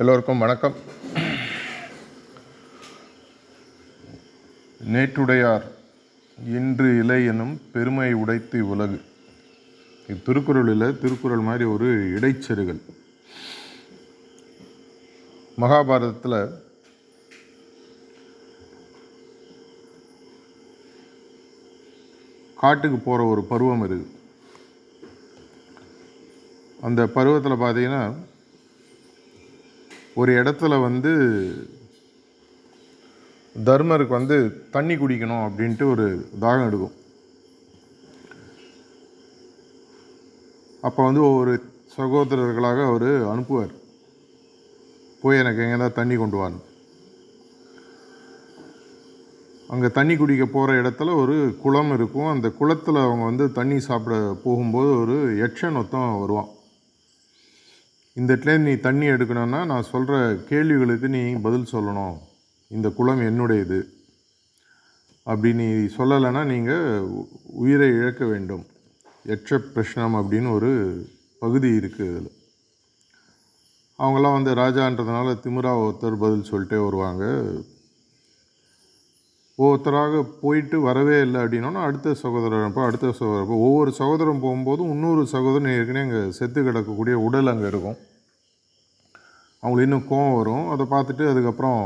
எல்லோருக்கும் வணக்கம். நேற்றுடையார் இன்று இலை எனும் பெருமை உடைத்து உலகு. இத்திருக்குறளில் திருக்குறள் மாதிரி ஒரு இடைச்செருகல். மகாபாரதத்தில் காட்டுக்கு போகிற ஒரு பருவம் இருக்குது அந்த பருவத்தில் பார்த்தீங்கன்னா ஒரு இடத்துல வந்து தர்மருக்கு வந்து தண்ணி குடிக்கணும் அப்படின்ட்டு ஒரு தாகம் எடுக்கும். அப்போ வந்து ஒவ்வொரு சகோதரர்களாக அவர் அனுப்புவார். போய் எனக்கு எங்கே தான் தண்ணி கொண்டு வான்னு. அங்கே தண்ணி குடிக்க போகிற இடத்துல ஒரு குளம் இருக்கும். அந்த குளத்தில் அவங்க வந்து தண்ணி சாப்பிட போகும்போது ஒரு யட்சன் ஒருத்தன் வருவான். இந்த இடத்துல நீ தண்ணி எடுக்கணும்னா நான் சொல்கிற கேள்விகளுக்கு நீ பதில் சொல்லணும். இந்த குளம் என்னுடையது? அப்படி நீ சொல்லலைன்னா நீங்கள் உயிரை இழக்க வேண்டும். எச்ச பிரஷ்னம் அப்படின்னு ஒரு பகுதி இருக்குது இதில் அவங்களாம் வந்து ராஜான்றதுனால திமிரா ஒருத்தர் பதில் சொல்லிட்டே வருவாங்க. ஒவ்வொருத்தராக போயிட்டு வரவே இல்லை அப்படின்னா அடுத்த சகோதரர் அப்போ அடுத்த சகோதரர். ஒவ்வொரு சகோதரம் போகும்போதும் இன்னொரு சகோதரன் ஏற்கனவே அங்கே செத்து கிடக்கக்கூடிய உடல் அங்கே இருக்கும். அவங்களுக்கு இன்னும் கோவம் வரும். அதை பார்த்துட்டு அதுக்கப்புறம்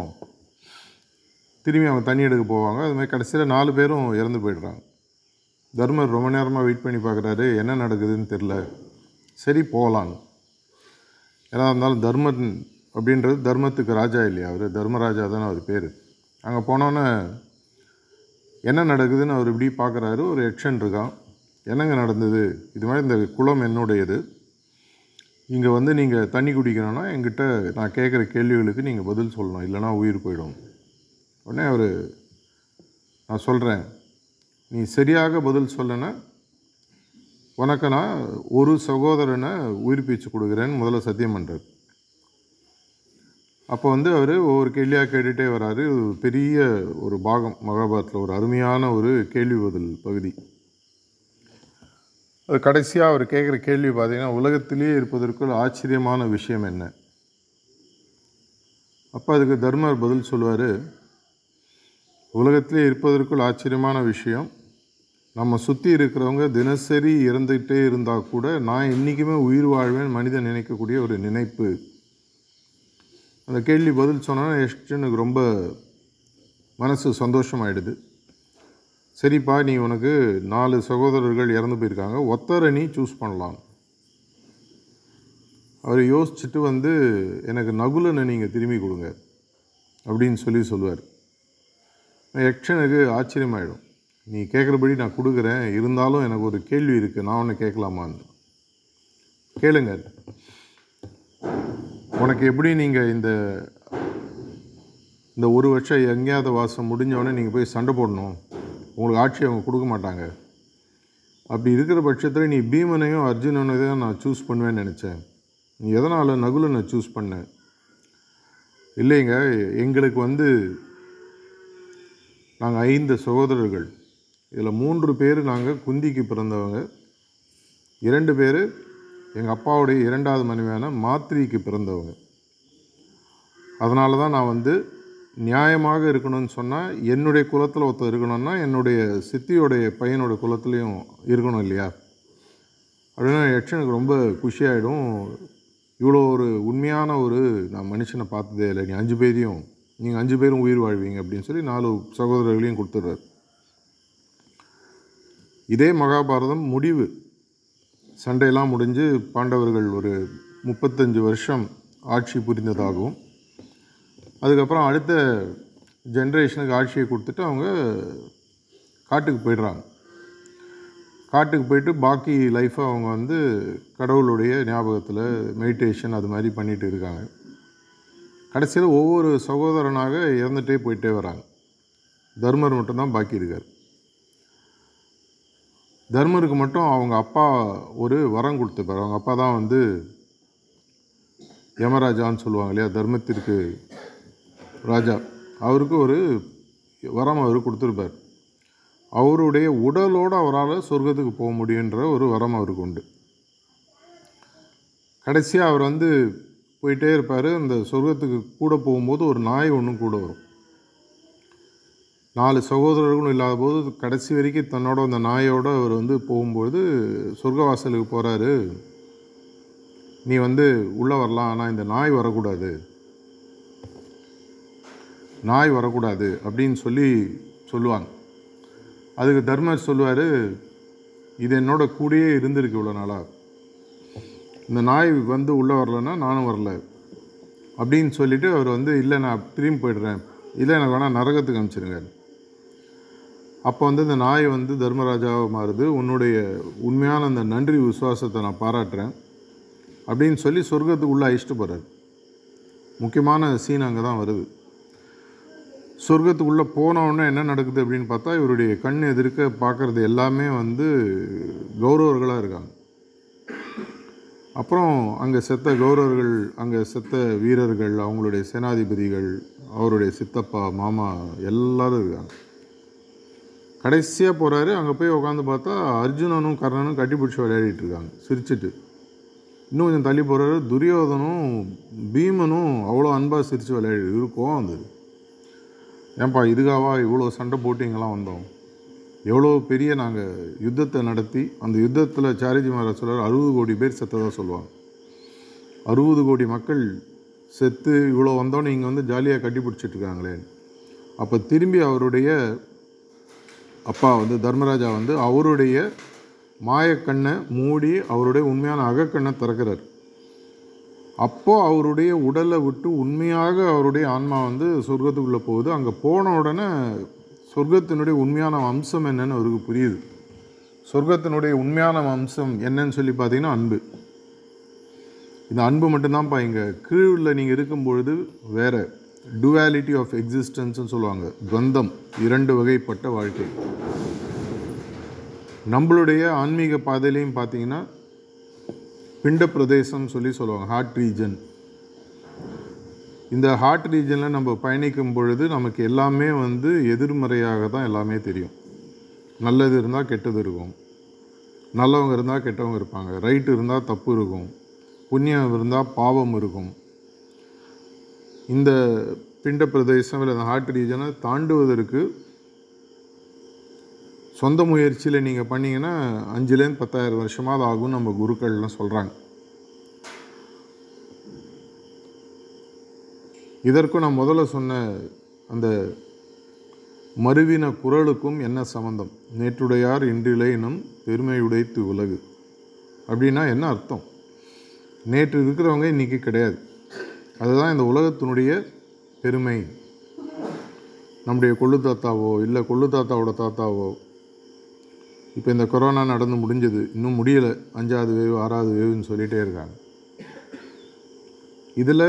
திரும்பி அவங்க தண்ணி எடுக்க போவாங்க. அது மாதிரி கடைசியில் நாலு பேரும் இறந்து போயிடுறாங்க. தர்மர் ரொம்ப நேரமாக வெயிட் பண்ணி பார்க்குறாரு. என்ன நடக்குதுன்னு தெரில சரி போகலான்னு ஏன்னா இருந்தாலும் தர்மன் அப்படின்றது தர்மத்துக்கு ராஜா இல்லையா அவர்? தர்மராஜா தானே அவர் பேர். அங்கே போனோன்னே என்ன நடக்குதுன்னு அவர் இப்படி பார்க்குறாரு. ஒரு எக்ஷன் இருக்கான். என்னங்க நடந்தது? இது மாதிரி இந்த குளம் என்னுடையது? இங்கே வந்து நீங்கள் தண்ணி குடிக்கணும்னா எங்கிட்ட நான் கேட்குற கேள்விகளுக்கு நீங்கள் பதில் சொல்லணும். இல்லைனா உயிர் போயிடும். உடனே அவர் நான் சொல்கிறேன் நீ சரியாக பதில் சொல்லனா. உனக்கு நான் ஒரு சகோதரனை உயிர் பீச்சு கொடுக்குறேன்னு முதல்ல சத்தியம் பண்ணுறார் அப்போ வந்து அவர் ஒவ்வொரு கேள்வியாக கேட்டுகிட்டே வராரு. ஒரு பெரிய ஒரு பாகம். மகாபாரத்தில் ஒரு அருமையான ஒரு கேள்வி பதில் பகுதி. அது கடைசியாக அவர் கேட்குற கேள்வி பார்த்தீங்கன்னா உலகத்திலேயே இருப்பதற்குள் ஆச்சரியமான விஷயம் என்ன? அப்போ அதுக்கு தர்மர் பதில் சொல்லுவார் உலகத்திலே இருப்பதற்குள் ஆச்சரியமான விஷயம் நம்ம சுற்றி இருக்கிறவங்க தினசரி இறந்துக்கிட்டே இருந்தால் கூட நான் என்றைக்குமே உயிர் வாழ்வேன் மனிதன் நினைக்கக்கூடிய ஒரு நினைப்பு. அந்த கேள்வி பதில் சொன்னோன்னா எஸ்டனுக்கு ரொம்ப மனசு சந்தோஷமாயிடுது. சரிப்பா நீ உனக்கு நாலு சகோதரர்கள் இறந்து போயிருக்காங்க. ஒத்தரை நீ சூஸ் பண்ணலாம். அவர் யோசிச்சுட்டு வந்து எனக்கு நகுலனை நீங்கள் திரும்பி கொடுங்க அப்படின்னு சொல்லி சொல்லுவார். யக்ஷனுக்கு ஆச்சரியமாயிடும். நீ கேட்குறபடி நான் கொடுக்குறேன். இருந்தாலும் எனக்கு ஒரு கேள்வி இருக்குது நான் ஒன்று கேட்கலாமான்னு. கேளுங்க. உனக்கு எப்படி நீங்கள் இந்த இந்த ஒரு வருஷம் எங்கேயாவது வாசம் முடிஞ்சோடனே நீங்கள் போய் சண்டை போடணும்? உங்களுக்கு ஆட்சி அவங்க கொடுக்க மாட்டாங்க. அப்படி இருக்கிற பட்சத்தில் நீ பீமனையும் அர்ஜுனனையும் தான் நான் சூஸ் பண்ணுவேன்னு நினச்சேன். நீ எதனால் நகுலனை சூஸ் பண்ணேன் இல்லைங்க எங்களுக்கு வந்து நாங்கள் ஐந்து சகோதரர்கள். இதில் மூன்று பேர் நாங்கள் குந்திக்கு பிறந்தவங்க. இரண்டு பேர் எங்கள் அப்பாவுடைய இரண்டாவது மனைவியான மாத்ரிக்கு பிறந்தவங்க. அதனால தான் நான் வந்து நியாயமாக இருக்கணும்னு சொன்னால் என்னுடைய குலத்தில் ஒருத்தர் இருக்கணும்னா என்னுடைய சித்தியோடைய பையனோட குலத்துலேயும் இருக்கணும் இல்லையா? அப்படின்னா யக்ஷனுக்கு ரொம்ப குஷியாயிடும். இவ்வளோ ஒரு உண்மையான ஒரு நான் மனுஷனை பார்த்ததே இல்லை. நீ அஞ்சு பேரையும் நீங்கள் அஞ்சு பேரும் உயிர் வாழ்வீங்க அப்படின்னு சொல்லி நாலு சகோதரர்களையும் கொடுத்துட்றாரு. இதே மகாபாரதம் முடிவு. சண்டையெல்லாம் முடிஞ்சு பாண்டவர்கள் ஒரு முப்பத்தஞ்சு வருஷம் ஆட்சி புரிந்ததாகவும் அதுக்கப்புறம் அடுத்த ஜென்ரேஷனுக்கு ஆட்சியை கொடுத்துட்டு அவங்க காட்டுக்கு போயிடுறாங்க. காட்டுக்கு போயிட்டு பாக்கி லைஃப்பை அவங்க வந்து கடவுளுடைய ஞாபகத்தில் மெடிடேஷன் அது மாதிரி பண்ணிகிட்டு இருக்காங்க. கடைசியில் ஒவ்வொரு சகோதரனாக இறந்துட்டே போயிட்டே வராங்க. தர்மர் மட்டும்தான் பாக்கி இருக்கார். தர்மருக்கு மட்டும் அவங்க அப்பா ஒரு வரம் கொடுத்துப்பார். அவங்க அப்பா தான் வந்து யமராஜான்னு சொல்லுவாங்க இல்லையா? தர்மத்திற்கு ராஜா அவருக்கு ஒரு வரம் அவர் கொடுத்துருப்பார். அவருடைய உடலோடு அவரால் சொர்க்கத்துக்கு போக முடியுன்ற ஒரு வரம் அவருக்கு உண்டு. கடைசியாக அவர் வந்து போயிட்டே இருப்பார். அந்த சொர்க்கத்துக்கு கூட போகும்போது ஒரு நாய் ஒன்று கூட வரும். நாலு சகோதரர்களும் இல்லாத போது கடைசி வரைக்கும் தன்னோட அந்த நாயோடு அவர் வந்து போகும்போது சொர்க்கவாசலுக்கு போகிறாரு நீ வந்து உள்ளே வரலாம். ஆனால் இந்த நாய் வரக்கூடாது. நாய் வரக்கூடாது அப்படின்னு சொல்லி சொல்லுவாங்க. அதுக்கு தர்மர் சொல்லுவார் இது என்னோட கூடயே இருந்திருக்கு இவ்வளோ நாளாக இந்த நாய் வந்து உள்ளே வரலன்னா நானும் வரல. அப்படின்னு சொல்லிவிட்டு அவர் வந்து இல்லை நான் திரும்பி போயிடுறேன். இல்லை எனக்கு வேணால் நரகத்துக்கு அனுப்பிச்சிருங்க. அப்போ வந்து இந்த நாய் வந்து தர்மராஜாவை மாறுது. உன்னுடைய உண்மையான அந்த நன்றி விசுவாசத்தை நான் பாராட்டுறேன் அப்படின்னு சொல்லி சொர்க்கத்துக்குள்ளே அழிச்சிட்டு போகிறார் முக்கியமான சீன் அங்கே தான் வருது. சொர்க்கத்துக்குள்ளே போனவுடனே என்ன நடக்குது அப்படின்னு பார்த்தா இவருடைய கண் எதிர்க்க பார்க்குறது எல்லாமே வந்து கௌரவர்களாக இருக்காங்க. அப்புறம் அங்கே செத்த கௌரவர்கள் அங்கே செத்த வீரர்கள் அவங்களுடைய சேனாதிபதிகள் அவருடைய சித்தப்பா மாமா எல்லாரும் இருக்காங்க. கடைசியாக போகிறாரு அங்கே போய் உட்காந்து பார்த்தா அர்ஜுனனும் கர்ணனும் கட்டி பிடிச்சி விளையாடிட்டு இருக்காங்க. சிரிச்சிட்டு. இன்னும் கொஞ்சம் தள்ளி போகிறாரு துரியோதனும் பீமனும் அவ்வளோ அன்பாக சிரித்து விளையாடி இவருக்கு கோவம் வந்தது. ஏன்பா இதுக்காவா இவ்வளோ சண்டை போட்டு இங்கெல்லாம் வந்தோம்? எவ்வளோ பெரிய நாங்கள் யுத்தத்தை நடத்தி அந்த யுத்தத்தில் சாரிஜி மகாராஜ் சொல்கிறார் அறுபது கோடி பேர் செத்ததாக சொல்லுவாங்க. அறுபது கோடி மக்கள் செத்து இவ்வளோ வந்தோன்னே இங்கே வந்து ஜாலியாக கட்டி பிடிச்சிட்ருக்காங்களே. அப்போ திரும்பி அவருடைய அப்பா வந்து தர்மராஜா வந்து அவருடைய மாயக்கண்ணை மூடி அவருடைய உண்மையான அகக்கண்ணை திறக்கிறார். அப்போது அவருடைய உடலை விட்டு உண்மையாக அவருடைய ஆன்மா வந்து சொர்க்கத்துக்குள்ளே போகுது. அங்கே போன உடனே சொர்க்கத்தினுடைய உண்மையான அம்சம் என்னன்னு அவருக்கு புரியுது. சொர்க்கத்தினுடைய உண்மையான அம்சம் என்னன்னு சொல்லி பார்த்தீங்கன்னா அன்பு. இந்த அன்பு மட்டும்தான்ப்பா இங்கே கீழில் நீங்கள் இருக்கும் பொழுது வேற டுவாலிட்டி ஆஃப் எக்ஸிஸ்டன்ஸ்னு சொல்லுவாங்க. துவந்தம் இரண்டு வகைப்பட்ட வாழ்க்கை. நம்மளுடைய ஆன்மீக பாதையிலையும் பார்த்தீங்கன்னா பிண்ட பிரதேசம் சொல்லி சொல்லுவாங்க ஹார்ட் ரீஜன் இந்த ஹார்ட் ரீஜனில் நம்ம பயணிக்கும் பொழுது நமக்கு எல்லாமே வந்து எதிர்மறையாக தான் எல்லாமே தெரியும். நல்லது இருந்தால் கெட்டது இருக்கும். நல்லவங்க இருந்தால் கெட்டவங்க இருப்பாங்க. ரைட் இருந்தால் தப்பு இருக்கும். புண்ணியம் இருந்தால் பாவம் இருக்கும். இந்த பிண்ட பிரதேசம் இல்லை அந்த ஹார்ட் ரீஜனை தாண்டுவதற்கு சொந்த முயற்சியில் நீங்கள் பண்ணிங்கன்னா அஞ்சுலேருந்து பத்தாயிரம் வருஷமாவது ஆகும் நம்ம குருக்கள்லாம் சொல்கிறாங்க இதற்கும் நான் முதல்ல சொன்ன அந்த மருவின குரலுக்கும் என்ன சம்பந்தம்? நேற்றுடையார் இன்றிலேனும் பெருமையுடைத்து உலகு. அப்படின்னா என்ன அர்த்தம்? நேற்று இருக்கிறவங்க இன்றைக்கி கிடையாது. அதுதான் இந்த உலகத்தினுடைய பெருமை. நம்முடைய கொள்ளு தாத்தாவோ இல்லை கொள்ளு தாத்தாவோட தாத்தாவோ இப்போ இந்த கொரோனா நடந்து முடிஞ்சது இன்னும் முடியலை. அஞ்சாவது வேவு ஆறாவது வேவுன்னு சொல்லிகிட்டே இருக்காங்க. இதில்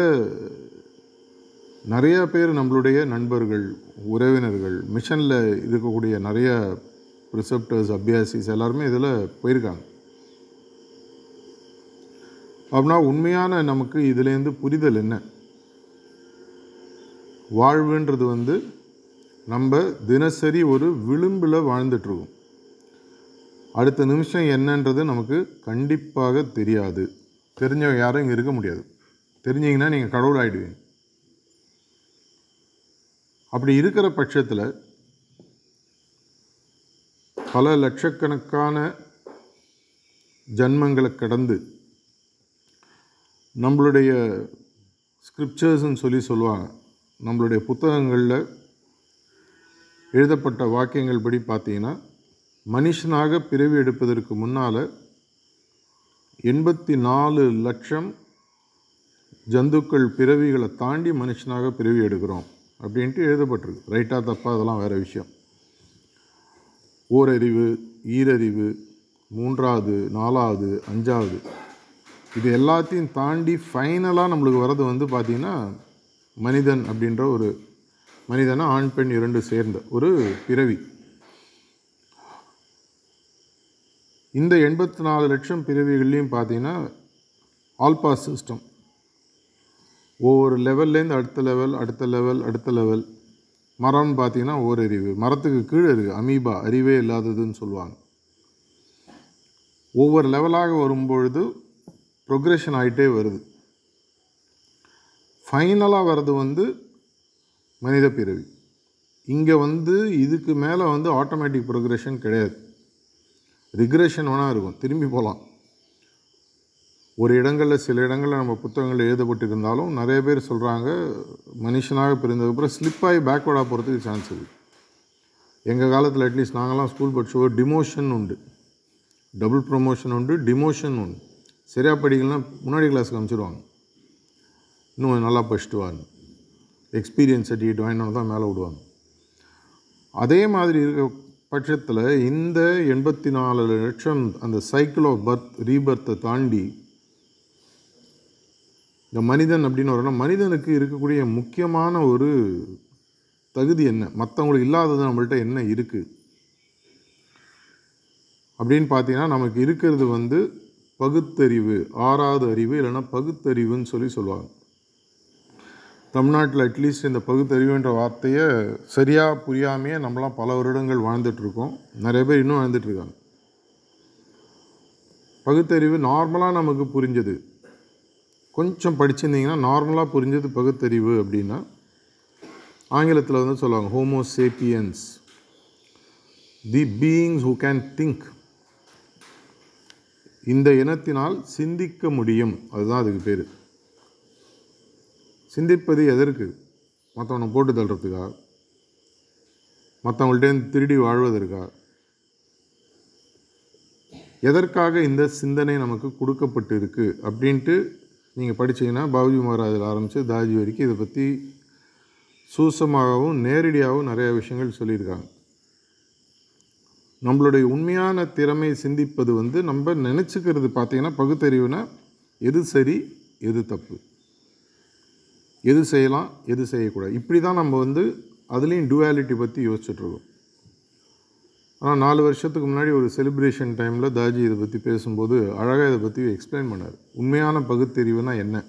நிறையா பேர் நம்மளுடைய நண்பர்கள் உறவினர்கள் மிஷனில் இருக்கக்கூடிய நிறைய ரிசப்டர்ஸ் அபியாசிஸ் எல்லாருமே இதில் போயிருக்காங்க. அப்படின்னா உண்மையான நமக்கு இதுலேருந்து புரிதல் என்ன? வாழ்வுன்றது வந்து நம்ம தினசரி ஒரு விளிம்பில் வாழ்ந்துட்டுருக்கோம் அடுத்த நிமிஷம் என்னன்றது நமக்கு கண்டிப்பாக தெரியாது. தெரிஞ்சவங்க யாரும் இங்கே இருக்க முடியாது. தெரிஞ்சிங்கன்னா நீங்கள் கடவுள் ஆகிடுவீங்க அப்படி இருக்கிற பட்சத்தில் பல லட்சக்கணக்கான ஜன்மங்களை கடந்து நம்மளுடைய ஸ்கிரிப்சர்ஸ்ன்னு சொல்லி சொல்லுவாங்க. நம்மளுடைய புத்தகங்களில் எழுதப்பட்ட வாக்கியங்கள் படி பார்த்தீங்கன்னா மனுஷனாக பிறவி எடுப்பதற்கு முன்னால் எண்பத்தி நாலு லட்சம் ஜந்துக்கள் பிறவிகளை தாண்டி மனுஷனாக பிறவி எடுக்கிறோம் அப்படின்ட்டு எழுதப்பட்டிருக்கு. ரைட்டாக தப்பா அதெல்லாம் வேறு விஷயம். ஓரறிவு ஈரறிவு மூன்றாவது நாலாவது அஞ்சாவது. இது எல்லாத்தையும் தாண்டி ஃபைனலாக நம்மளுக்கு வர்றது வந்து பார்த்திங்கன்னா மனிதன் அப்படின்ற ஒரு மனிதனாக ஆண் பெண் இரண்டு சேர்ந்த ஒரு பிறவி. இந்த எண்பத்தி நாலு லட்சம் பிறவிகள்லேயும் பார்த்தீங்கன்னா ஆல்பாஸ் சிஸ்டம் ஒவ்வொரு லெவல்லேருந்து அடுத்த லெவல் அடுத்த லெவல் அடுத்த லெவல் மரம்னு பார்த்தீங்கன்னா ஓரறிவு. மரத்துக்கு கீழே இருக்குது அமீபா அறிவே இல்லாததுன்னு சொல்லுவாங்க. ஒவ்வொரு லெவலாக வரும்பொழுது ப்ரொக்ரெஷன் ஆகிட்டே வருது. ஃபைனலாக வர்றது வந்து மனித பிறவி. இங்கே வந்து இதுக்கு மேலே வந்து ஆட்டோமேட்டிக் ப்ரொக்ரெஷன் கிடையாது. ரிக்ரெஷன் வேணால் இருக்கும். திரும்பி போகலாம் ஒரு இடங்களில் சில இடங்களில் நம்ம புத்தகங்கள் எழுதப்பட்டிருந்தாலும் நிறைய பேர் சொல்கிறாங்க மனுஷனாக பிறந்ததுக்கப்புறம் ஸ்லிப்பாகி பேக்வேர்டாக போகிறதுக்கு சான்ஸ் இருக்குது எங்கள் காலத்தில் அட்லீஸ்ட் நாங்கள்லாம் ஸ்கூல் படிச்சோ டிமோஷன் உண்டு. டபுள் ப்ரொமோஷன் உண்டு டிமோஷன் உண்டு. சரியாக படிக்கலாம் முன்னாடி கிளாஸுக்கு அனுப்பிச்சிடுவாங்க இன்னும் கொஞ்சம் நல்லா படிச்சுட்டு வாங்க எக்ஸ்பீரியன்ஸ் சர்டிஃபிகேட் வாங்கினோன்னு தான் மேலே விடுவாங்க. அதே மாதிரி இருக்க பட்சத்தில் இந்த எண்பத்தி நாலு லட்சம் அந்த சைக்கிள் ஆஃப் பர்த் ரீபர்த்தை தாண்டி இந்த மனிதன் அப்படின்னு வரணும் மனிதனுக்கு இருக்கக்கூடிய முக்கியமான ஒரு தகுதி என்ன? மற்றவங்களுக்கு இல்லாதது நம்மள்ட்ட என்ன இருக்குது அப்படின்னு பார்த்தீங்கன்னா நமக்கு இருக்கிறது வந்து பகுத்தறிவு ஆறாவது அறிவு இல்லைன்னா பகுத்தறிவுன்னு சொல்லி சொல்லுவாங்க. தமிழ்நாட்டில் அட்லீஸ்ட் இந்த பகுத்தறிவுன்ற வார்த்தையை சரியாக புரியாமையே நம்மளாம் பல வருடங்கள் வாழ்ந்துட்டுருக்கோம். நிறைய பேர் இன்னும் வாழ்ந்துட்டுருக்காங்க. பகுத்தறிவு நார்மலாக நமக்கு புரிஞ்சது. கொஞ்சம் படிச்சிருந்தீங்கன்னா நார்மலாக புரிஞ்சது பகுத்தறிவு அப்படின்னா ஆங்கிலத்தில் வந்து சொல்லுவாங்க Homo sapiens the beings who can think இந்த இனத்தினால் சிந்திக்க முடியும். அதுதான் அதுக்கு பேர். சிந்திப்பது எதற்கு? மற்றவனை போட்டு தள்ளுறதுக்கா? மற்றவங்கள்ட்டேருந்து திருடி வாழ்வதற்கா? எதற்காக இந்த சிந்தனை நமக்கு கொடுக்கப்பட்டு இருக்குது அப்படின்ட்டு நீங்கள் படிச்சீங்கன்னா பாபுஜி மகாராஜில் ஆரம்பித்து தாஜி வரைக்கும் இதை பற்றி சூசமாகவும் நேரடியாகவும் நிறைய விஷயங்கள் சொல்லியிருக்காங்க. நம்மளுடைய உண்மையான திறமை சிந்திப்பது வந்து நம்ம நினச்சிக்கிறது பார்த்தீங்கன்னா பகுத்தறிவுனா எது சரி எது தப்பு? எது செய்யலாம் எது செய்யக்கூடாது. இப்படி தான் நம்ம வந்து அதுலேயும் டுவாலிட்டி பற்றி யோசிச்சுட்ருக்கோம். ஆனால் நாலு வருஷத்துக்கு முன்னாடி ஒரு செலிப்ரேஷன் டைமில் தாஜி இதை பற்றி பேசும்போது அழகாக இதை பற்றி எக்ஸ்பிளைன் பண்ணார். உண்மையான பகுத்தறிவுனா என்ன?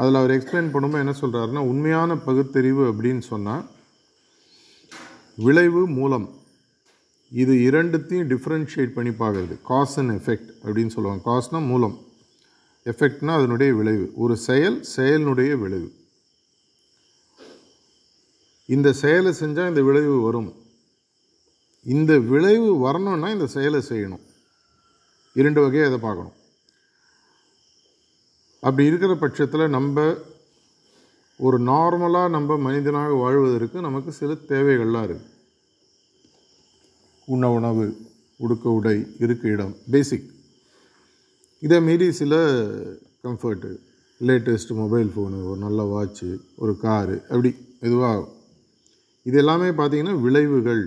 அதில் அவர் எக்ஸ்பிளைன் பண்ணும்போது என்ன சொல்கிறாருன்னா உண்மையான பகுத்தறிவு அப்படின்னு சொன்னால் விளைவு மூலம் இது இரண்டுத்தையும் டிஃப்ரென்ஷியேட் பண்ணி பார்க்குறது. காஸ் அண்ட் எஃபெக்ட் அப்படின்னு சொல்லுவாங்க. காஸ்னால் மூலம். எஃபெக்ட்னா அதனுடைய விளைவு. ஒரு செயல் செயலினுடைய விளைவு. இந்த செயலை செஞ்சால் இந்த விளைவு வரும். இந்த விளைவு வரணும்னா இந்த செயலை செய்யணும். இரண்டு வகையாக இதை பார்க்கணும். அப்படி இருக்கிற பட்சத்தில் நம்ம ஒரு நார்மலாக நம்ம மனிதனாக வாழ்வதற்கு நமக்கு சில தேவைகள்லாம் இருக்குது உண்ண உணவு உடுக்க உடை இருக்க இடம் பேசிக் இதை மீறி சில கம்ஃபர்ட்டு லேட்டஸ்ட் மொபைல் ஃபோனு ஒரு நல்ல வாட்ச்சு ஒரு காரு அப்படி மெதுவாக இது எல்லாமே பார்த்தீங்கன்னா விளைவுகள்.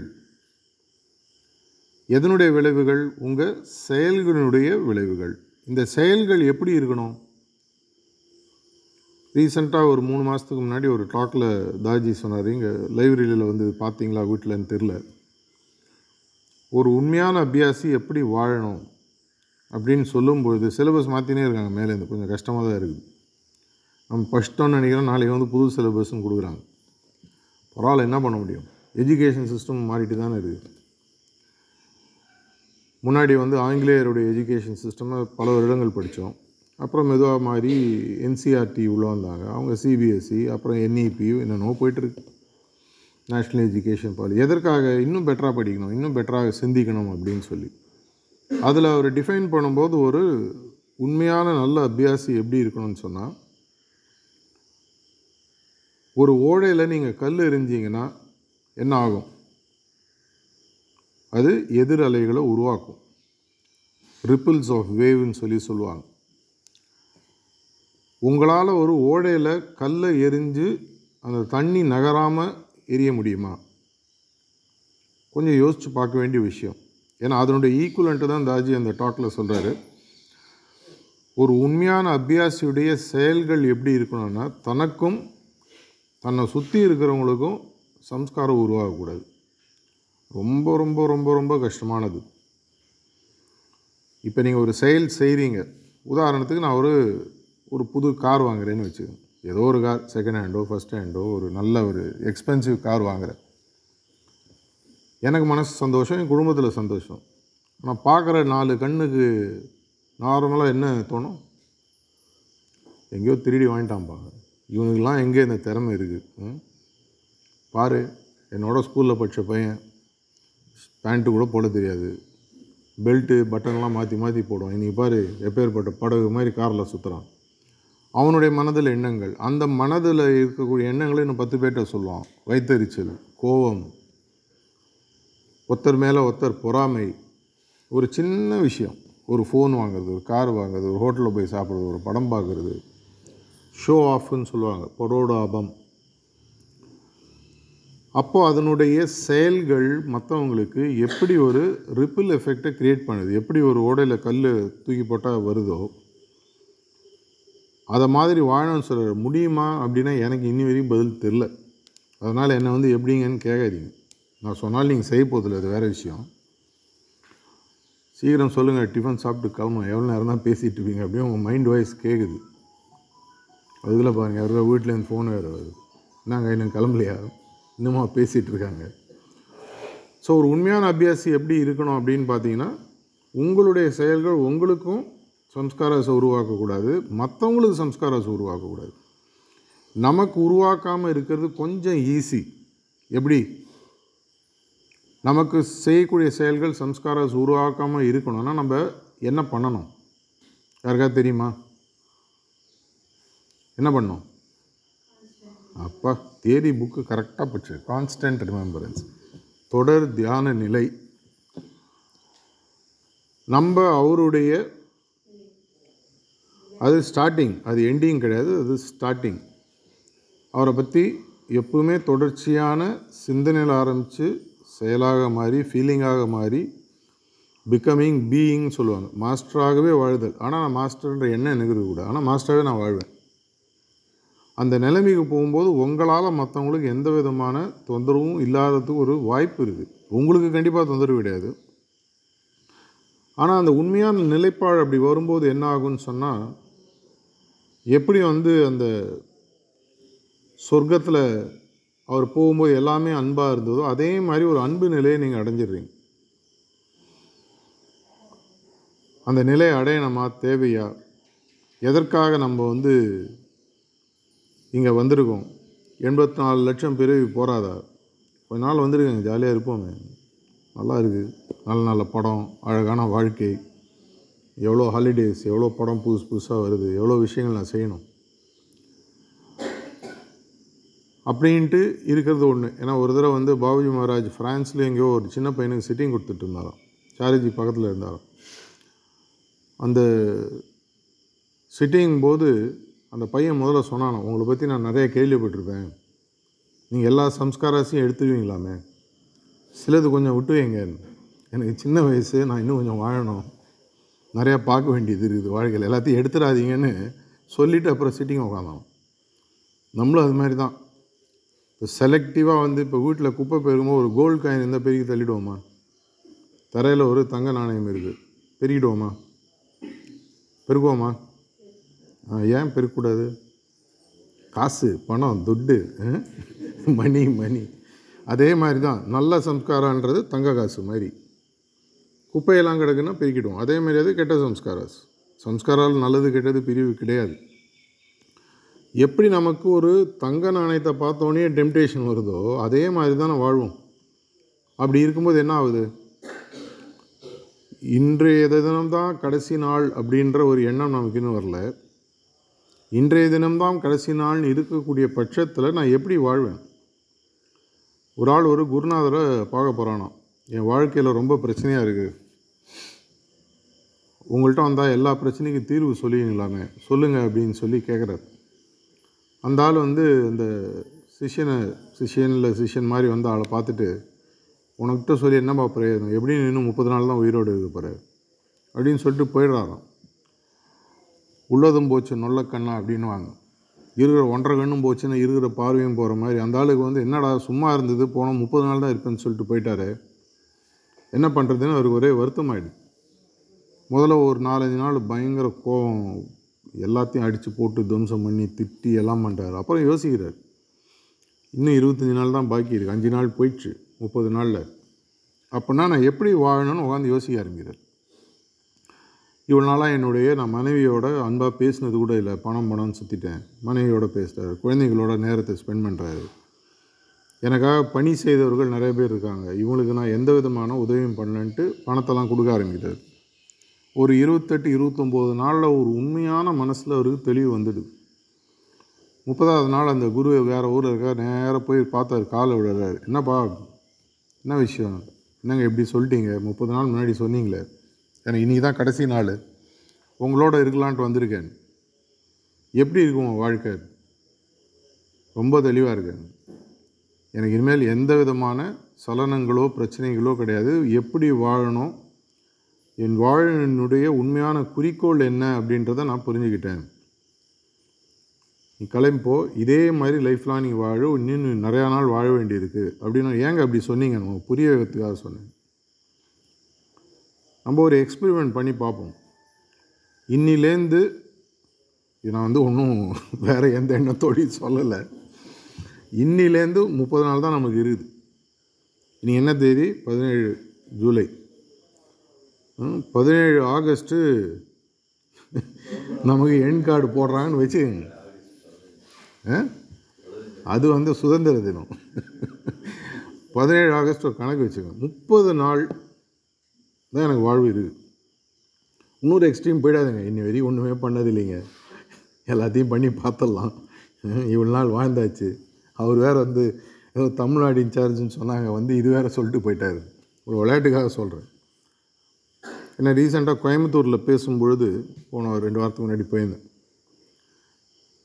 எதனுடைய விளைவுகள்? உங்கள் செயல்களினுடைய விளைவுகள். இந்த செயல்கள் எப்படி இருக்கணும்? ரீசெண்டாக ஒரு மூணு மாதத்துக்கு முன்னாடி ஒரு டாக்கில் தாஜி சொன்னார். இங்கே லைப்ரரியில் வந்து பார்த்தீங்களா? வீட்டிலன்னு தெரில ஒரு உண்மையான அபியாசி எப்படி வாழணும்? அப்படின்னு சொல்லும்பொழுது சிலபஸ் மாற்றினே இருக்காங்க. மேலேருந்து கொஞ்சம் கஷ்டமாக தான் இருக்குது. நம்ம ஃபஸ்ட்டோன்னு நினைக்கிறோம். நாளைக்கு வந்து புது சிலபஸ்ன்னு கொடுக்குறாங்க. பரவாயில்ல என்ன பண்ண முடியும்? எஜுகேஷன் சிஸ்டம் மாறிட்டு தானே இருக்குது. முன்னாடி வந்து ஆங்கிலேயருடைய எஜுகேஷன் சிஸ்டமை பல வருடங்கள் படித்தோம். அப்புறம் மெதுவாக மாறி என்சிஆர்டி உள்ளே வந்தாங்க. அவங்க சிபிஎஸ்சி அப்புறம் என்இபி என்னென்னோ போயிட்டுருக்கு. நேஷ்னல் எஜுகேஷன் பாலி எதற்காக இன்னும் பெட்டராக படிக்கணும் இன்னும் பெட்டராக சிந்திக்கணும் அப்படின்னு சொல்லி. அதில் அவர் டிஃபைன் பண்ணும்போது ஒரு உண்மையான நல்ல அபியாசி எப்படி இருக்கணும்னு சொன்னால் ஒரு ஓடையில் நீங்கள் கல் எரிஞ்சிங்கன்னா என்ன ஆகும்? அது எதிர் அலைகளை உருவாக்கும். ரிப்பிள்ஸ் ஆஃப் வேவ்னு சொல்லி சொல்லுவாங்க. உங்களால் ஒரு ஓடையில் கல்லை எரிஞ்சு அந்த தண்ணி நகராமல் எரிய முடியுமா? கொஞ்சம் யோசித்து பார்க்க வேண்டிய விஷயம். ஏன்னா அதனுடைய ஈக்குவலண்ட்டு தான் தாஜி அந்த டாக்கில் சொல்கிறாரு ஒரு உண்மையான அபியாசியுடைய செயல்கள் எப்படி இருக்கணும்னா தனக்கும் தன்னை சுற்றி இருக்கிறவங்களுக்கும் சம்ஸ்காரம் உருவாகக்கூடாது. ரொம்ப ரொம்ப ரொம்ப ரொம்ப கஷ்டமானது. இப்போ நீங்கள் ஒரு செயல் செய்கிறீங்க உதாரணத்துக்கு நான் ஒரு ஒரு புது கார் வாங்குறேன்னு வச்சுக்கோங்க. ஏதோ ஒரு கார் செகண்ட் ஹேண்டோ ஃபஸ்ட் ஹேண்டோ ஒரு நல்ல ஒரு எக்ஸ்பென்சிவ் கார் வாங்குறேன். எனக்கு மனசு சந்தோஷம் என் குடும்பத்தில் சந்தோஷம். ஆனால் பார்க்குற நாலு கண்ணுக்கு நார்மலாக என்ன தோணும்? எங்கேயோ திருடி வாங்கிட்டான்ப்பா இவனுக்கெல்லாம் எங்கே இந்த திறமை இருக்குது பாரு என்னோட ஸ்கூலில் படித்த பையன் பேண்ட்டு கூட போட தெரியாது. பெல்ட்டு பட்டன்லாம் மாற்றி மாற்றி போடுவான். இன்றைக்கி பாரு எப்பேற்பட்ட படகு மாதிரி காரில் சுற்றுறான் அவனுடைய மனதில் எண்ணங்கள். அந்த மனதில் இருக்கக்கூடிய எண்ணங்களை இன்னும் பத்து பேர்கிட்ட சொல்லுவான். வைத்தறிச்சல் கோபம் ஒருத்தர் மேலே ஒருத்தர் பொறாமை. ஒரு சின்ன விஷயம். ஒரு ஃபோன் வாங்குறது ஒரு கார் வாங்குறது ஒரு ஹோட்டலில் போய் சாப்பிட்றது ஒரு படம் பார்க்குறது. ஷோ ஆஃப்னு சொல்லுவாங்க. பரோடாபம். அப்போது அதனுடைய செயல்கள் மற்றவங்களுக்கு எப்படி ஒரு ரிப்பிள் எஃபெக்டை க்ரியேட் பண்ணுது? எப்படி ஒரு ஓடையில் கல் தூக்கி போட்டால் வருதோ? அதை மாதிரி வாழணும்னு சொல்கிற முடியுமா? அப்படின்னா எனக்கு இன்னி வரையும் பதில் தெரில. அதனால் என்னை வந்து எப்படிங்கன்னு கேட்காதீங்க. நான் சொன்னால் நீங்கள் செய்ய போதில்லை அது வேறு விஷயம். சீக்கிரம் சொல்லுங்கள் டிஃபன் சாப்பிட்டு கிளம்பணும். எவ்வளோ நேரம் தான் பேசிகிட்டு இருப்பீங்க? அப்படியே உங்கள் மைண்ட் வாய்ஸ் கேட்குது அதுக்குள்ளே பாருங்கள் யாரோ வீட்டிலேருந்து ஃபோன் வேறு வருது. நாங்கள் இன்னும் கிளம்பலையா? இன்னுமா பேசிகிட்டு இருக்காங்க. ஸோ ஒரு உண்மையான அபியாசி எப்படி இருக்கணும் அப்படின்னு பார்த்தீங்கன்னா உங்களுடைய செயல்கள் உங்களுக்கும் சம்ஸ்காராஸை உருவாக்கக்கூடாது மற்றவங்களுக்கு சம்ஸ்காராஸை உருவாக்கக்கூடாது நமக்கு உருவாக்காமல் இருக்கிறது கொஞ்சம் ஈஸி எப்படி? நமக்கு செய்யக்கூடிய செயல்கள் சம்ஸ்காராஸ் உருவாக்காமல் இருக்கணும்னா நம்ம என்ன பண்ணணும்? யாருக்காவது தெரியுமா? என்ன பண்ணும் அப்பா தேதி புக்கு கரெக்டாக போச்சு. கான்ஸ்டன்ட் ரிமெம்பரன்ஸ் தொடர் தியான நிலை. நம்ம அவருடைய அது ஸ்டார்டிங் அது எண்டிங் கிடையாது அது ஸ்டார்டிங் அவரை பற்றி எப்பவுமே தொடர்ச்சியான சிந்தனையில் ஆரம்பித்து செயலாக மாறி ஃபீலிங்காக மாறி பிகமிங் பீயிங்னு சொல்லுவாங்க. மாஸ்டராகவே வாழுதல். ஆனால் நான் மாஸ்டர்ன்ற எண்ணம் எனக்கு இருக்கக்கூடாது. ஆனால் மாஸ்டராகவே நான் வாழ்வேன். அந்த நிலைமைக்கு போகும்போது உங்களால் மற்றவங்களுக்கு எந்த விதமான தொந்தரவும் இல்லாததுக்கு ஒரு வாய்ப்பு இருக்குது உங்களுக்கு கண்டிப்பாக தொந்தரவு கிடையாது. ஆனால் அந்த உண்மையான நிலைப்பாடு அப்படி வரும்போது என்ன ஆகும்னு சொன்னால் எப்படி வந்து அந்த சொர்க்கத்தில் அவர் போகும்போது எல்லாமே அன்பாக இருந்ததோ அதே மாதிரி ஒரு அன்பு நிலையை நீங்கள் அடைஞ்சிடுறீங்க. அந்த நிலையை அடையணுமா தேவையா? எதற்காக நம்ம வந்து இங்கே வந்திருக்கோம்? எண்பத்தி நாலு லட்சம் பிறவி போகாதா கொஞ்ச நாள் வந்திருக்கேங்க ஜாலியாக இருப்போமே. நல்லா இருக்குது நல்ல நல்ல படம் அழகான வாழ்க்கை. எவ்வளோ ஹாலிடேஸ் எவ்வளோ படம் புதுசு புதுசாக வருது எவ்வளோ விஷயங்கள் நான் செய்யணும். அப்படின்ட்டு இருக்கிறது ஒன்று ஏன்னா ஒரு தடவை வந்து பாபுஜி மகாராஜ் ஃப்ரான்ஸில் எங்கேயோ ஒரு சின்ன பையனுக்கு சிட்டிங் கொடுத்துட்டு இருந்தாராம். சாரிஜி பக்கத்தில் இருந்தாராம். அந்த சிட்டிங் போது அந்த பையன் முதல்ல சொன்னானோ உங்களை பற்றி நான் நிறைய கேள்விப்பட்டிருப்பேன். நீங்கள் எல்லா சம்ஸ்காராஸையும் எடுத்துருவீங்களாமே. சிலது கொஞ்சம் விட்டு வைங்க எனக்கு சின்ன வயசு நான் இன்னும் கொஞ்சம் வாழணும். நிறையா பார்க்க வேண்டியது இருக்குது வாழ்க்கையில். எல்லாத்தையும் எடுத்துடாதீங்கன்னு சொல்லிவிட்டு அப்புறம் சிட்டிங் உட்காந்தான் நம்மளும் அது மாதிரி தான். செலக்டிவாக வந்து இப்போ வீட்டில் குப்பை பெருகும்போது ஒரு கோல்டு காயின் இருந்தால் பெருகி தள்ளிடுவோமா? தரையில் ஒரு தங்க நாணயம் இருக்குது பெருகிடுவோமா? பெருகுவோமா? ஆ, ஏன் பெருக்கக்கூடாது காசு பணம் துட்டு ஆ? மணி மணி. அதே மாதிரி தான் நல்ல சம்ஸ்காரன்றது தங்க காசு மாதிரி. குப்பையெல்லாம் கிடக்குன்னா பிரிக்கிடுவோம் அதே மாதிரி அது கெட்ட சம்ஸ்காராஸ் சம்ஸ்காரால் நல்லது கெட்டது பிரிவு கிடையாது. எப்படி நமக்கு ஒரு தங்க நாணயத்தை பார்த்தோன்னே டெம்டேஷன் வருதோ அதே மாதிரி தான் வாழ்வோம். அப்படி இருக்கும்போது என்ன ஆகுது? இன்றைய தினம்தான் கடைசி நாள் அப்படின்ற ஒரு எண்ணம் நமக்கு இன்னும் வரல. இன்றைய தினம்தான் கடைசி நாள்னு இருக்கக்கூடிய பட்சத்தில் நான் எப்படி வாழ்வேன்? ஒரு ஆள் ஒரு குருநாதரை பார்க்க போகிறானாம் என் வாழ்க்கையில் ரொம்ப பிரச்சனையாக இருக்குது உங்கள்கிட்ட வந்தால் எல்லா பிரச்சனைக்கும் தீர்வு சொல்லுவீங்களாமே? சொல்லுங்கள் அப்படின்னு சொல்லி கேட்குறாரு அந்த ஆள் வந்து இந்த சிஷ்யனை சிஷியன் இல்லை சிஷியன் மாதிரி வந்து ஆளை பார்த்துட்டு உனக்கிட்ட சொல்லி என்னப்பா பிரயோஜனம்? எப்படி இன்னும் முப்பது நாள் தான் உயிரோடு இருக்க போகிற அப்படின்னு சொல்லிட்டு போயிடுறாராம். உள்ளதும் போச்சு நொல்ல கண்ணா அப்படின்னுவாங்க. இருக்கிற ஒன்றரை கண்ணும் போச்சுன்னா இருக்கிற பார்வையும் போகிற மாதிரி. அந்த ஆளுக்கு வந்து என்னடா சும்மா இருந்தது போனால் முப்பது நாள் தான் இருப்பேன்னு சொல்லிட்டு போயிட்டாரு. என்ன பண்ணுறதுன்னு அவருக்கு ஒரே வருத்தமாயிடுது. முதல்ல ஒரு நாலஞ்சு நாள் பயங்கர கோபம் எல்லாத்தையும் அடித்து போட்டு துவம்சம் பண்ணி திட்டி எல்லாம் பண்ணுறாரு அப்புறம் யோசிக்கிறார். இன்னும் இருபத்தஞ்சி நாள் தான் பாக்கி இருக்குது அஞ்சு நாள் போயிடுச்சு. முப்பது நாளில். அப்படின்னா நான் எப்படி வாழணும்னு உட்காந்து யோசிக்க ஆரம்பிக்கிறார். இவ்வளோ நாளாக என்னுடைய நான் மனைவியோட அன்பாக பேசினது கூட இல்லை. பணம் பணம்னு சுற்றிட்டேன் மனைவியோட பேசுகிறாரு குழந்தைங்களோட நேரத்தை ஸ்பெண்ட் பண்ணுறாரு எனக்காக பணி செய்தவர்கள் நிறைய பேர் இருக்காங்க. இவங்களுக்கு நான் எந்த விதமான உதவியும் பண்ணலன்ட்டு பணத்தெல்லாம் கொடுக்க ஆரம்பிக்கிறார். ஒரு இருபத்தெட்டு இருபத்தொம்போது நாளில் ஒரு உண்மையான மனசில் அவருக்கு தெளிவு வந்துடுது முப்பதாவது நாள் அந்த குரு வேறு ஊரில் இருக்கார் நேராக போய் பார்த்தாரு காலை விழுறாரு. என்னப்பா என்ன விஷயம்? என்னங்க இப்படி சொல்லிட்டீங்க? முப்பது நாள் முன்னாடி சொன்னீங்களே. எனக்கு இன்றைக்கி தான் கடைசி நாள். உங்களோட இருக்கலான்ட்டு வந்திருக்கேன். எப்படி இருக்கும் உங்கள் வாழ்க்கை? ரொம்ப தெளிவாக இருக்கேன். எனக்கு இனிமேல் எந்த விதமான சலனங்களோ பிரச்சனைகளோ கிடையாது. எப்படி வாழணும்? என் வாழினுடைய உண்மையான குறிக்கோள் என்ன அப்படின்றத நான் புரிஞ்சுக்கிட்டேன். நீ கிளம்பிப்போ இதே மாதிரி லைஃப்லாம் நீ வாழ இன்னும் நிறையா நாள் வாழ வேண்டியிருக்கு அப்படின்னு ஏங்க அப்படி சொன்னீங்க? நம்ம புரிய வைக்கிறதுக்காக சொன்னேன். நம்ம ஒரு எக்ஸ்பெரிமெண்ட் பண்ணி பார்ப்போம். இன்னிலேருந்து நான் வந்து ஒன்றும் வேறு எந்த எண்ணத்தோடையும் சொல்லலை. இன்னிலேருந்து முப்பது நாள் தான் நமக்கு இருக்குது. இனி என்ன தேதி? பதினேழு ஜூலை. பதினேழு ஆகஸ்ட்டு நமக்கு எண் கார்டு போடுறாங்கன்னு வச்சுக்கோங்க. ஆ? அது வந்து சுதந்திர தினம். பதினேழு ஆகஸ்ட் ஒரு கணக்கு வச்சுக்கோங்க. முப்பது நாள் தான் எனக்கு வாழ்வு இருக்குது இன்னொரு எக்ஸ்ட்ரீம் போயிடாதுங்க. இன்னி வரையும் ஒன்றுமே பண்ணது இல்லைங்க எல்லாத்தையும் பண்ணி பார்த்துடலாம். இவ்வளோ நாள் வாழ்ந்தாச்சு. அவர் வேறு வந்து ஏதோ தமிழ்நாடு இன்சார்ஜுன்னு சொன்னாங்க. வந்து இது வேறு சொல்லிட்டு போயிட்டாரு. ஒரு விளையாட்டுக்காக சொல்கிறேன் ஏன்னா ரீசெண்டாக கோயம்புத்தூரில் பேசும்பொழுது போன ஒரு ரெண்டு வாரத்துக்கு முன்னாடி போயிருந்தேன்.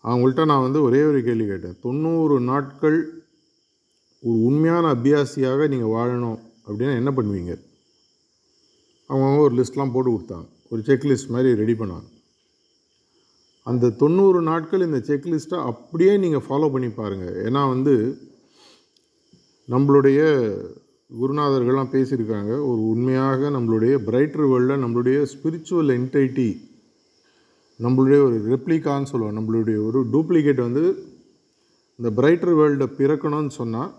அவங்கள்ட்ட நான் வந்து ஒரே ஒரு கேள்வி கேட்டேன். தொண்ணூறு நாட்கள் ஒரு உண்மையான அபியாசியாக நீங்கள் வாழணும் அப்படின்னா என்ன பண்ணுவீங்க? அவங்க ஒரு லிஸ்ட்லாம் போட்டு கொடுத்தாங்க. ஒரு செக்லிஸ்ட் மாதிரி ரெடி பண்ணாங்க. அந்த தொண்ணூறு நாட்கள் இந்த செக்லிஸ்ட்டை அப்படியே நீங்கள் ஃபாலோ பண்ணி பாருங்கள் ஏன்னா வந்து நம்மளுடைய குருநாதர்கள்லாம் பேசியிருக்காங்க. ஒரு உண்மையாக நம்மளுடைய பிரைட்டர் வேர்ல்டில் நம்மளுடைய ஸ்பிரிச்சுவல் என்டைட்டி நம்மளுடைய ஒரு ரெப்ளிகான்னு சொல்லுவோம் நம்மளுடைய ஒரு டூப்ளிகேட் வந்து இந்த பிரைட்டர் வேர்ல்டை பிறக்கணும்னு சொன்னால்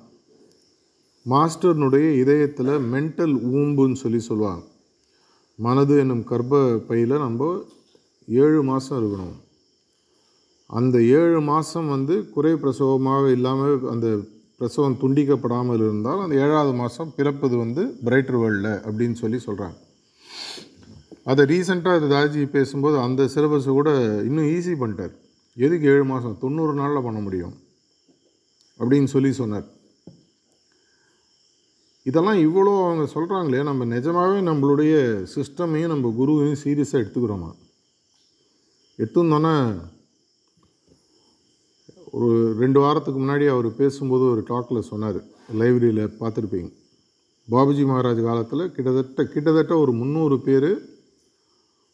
மாஸ்டர்னுடைய இதயத்தில் மென்டல் ஊம்புன்னு சொல்லி சொல்லுவாங்க. மனது என்னும் கர்ப்ப பையில் நம்ம ஏழு மாதம் இருக்கணும். அந்த ஏழு மாதம் வந்து குறை பிரசவமாக இல்லாமல் அந்த பிரசவம் துண்டிக்கப்படாமல் இருந்தால் அந்த ஏழாவது மாதம் பிறப்பது வந்து பிரைட்டர் வேர்ல்டில் அப்படின்னு சொல்லி சொல்கிறாங்க அதை ரீசெண்டாக அது தாஜி பேசும்போது அந்த சிலபஸை கூட இன்னும் ஈஸி பண்ணிட்டார். எதுக்கு ஏழு மாதம்? தொண்ணூறு நாளில் பண்ண முடியும். அப்படின்னு சொல்லி சொன்னார். இதெல்லாம் இவ்வளோ அவங்க சொல்கிறாங்களே நம்ம நிஜமாகவே நம்மளுடைய சிஸ்டமையும் நம்ம குருவையும் சீரியஸாக எடுத்துக்கிறோமா? எடுத்துருந்தோன்னா ஒரு ரெண்டு வாரத்துக்கு முன்னாடி அவர் பேசும்போது ஒரு டாக்கில் சொன்னார். லைப்ரரியில் பார்த்துருப்பீங்க. பாபுஜி மகாராஜ் காலத்தில் கிட்டத்தட்ட கிட்டத்தட்ட ஒரு முந்நூறு பேர்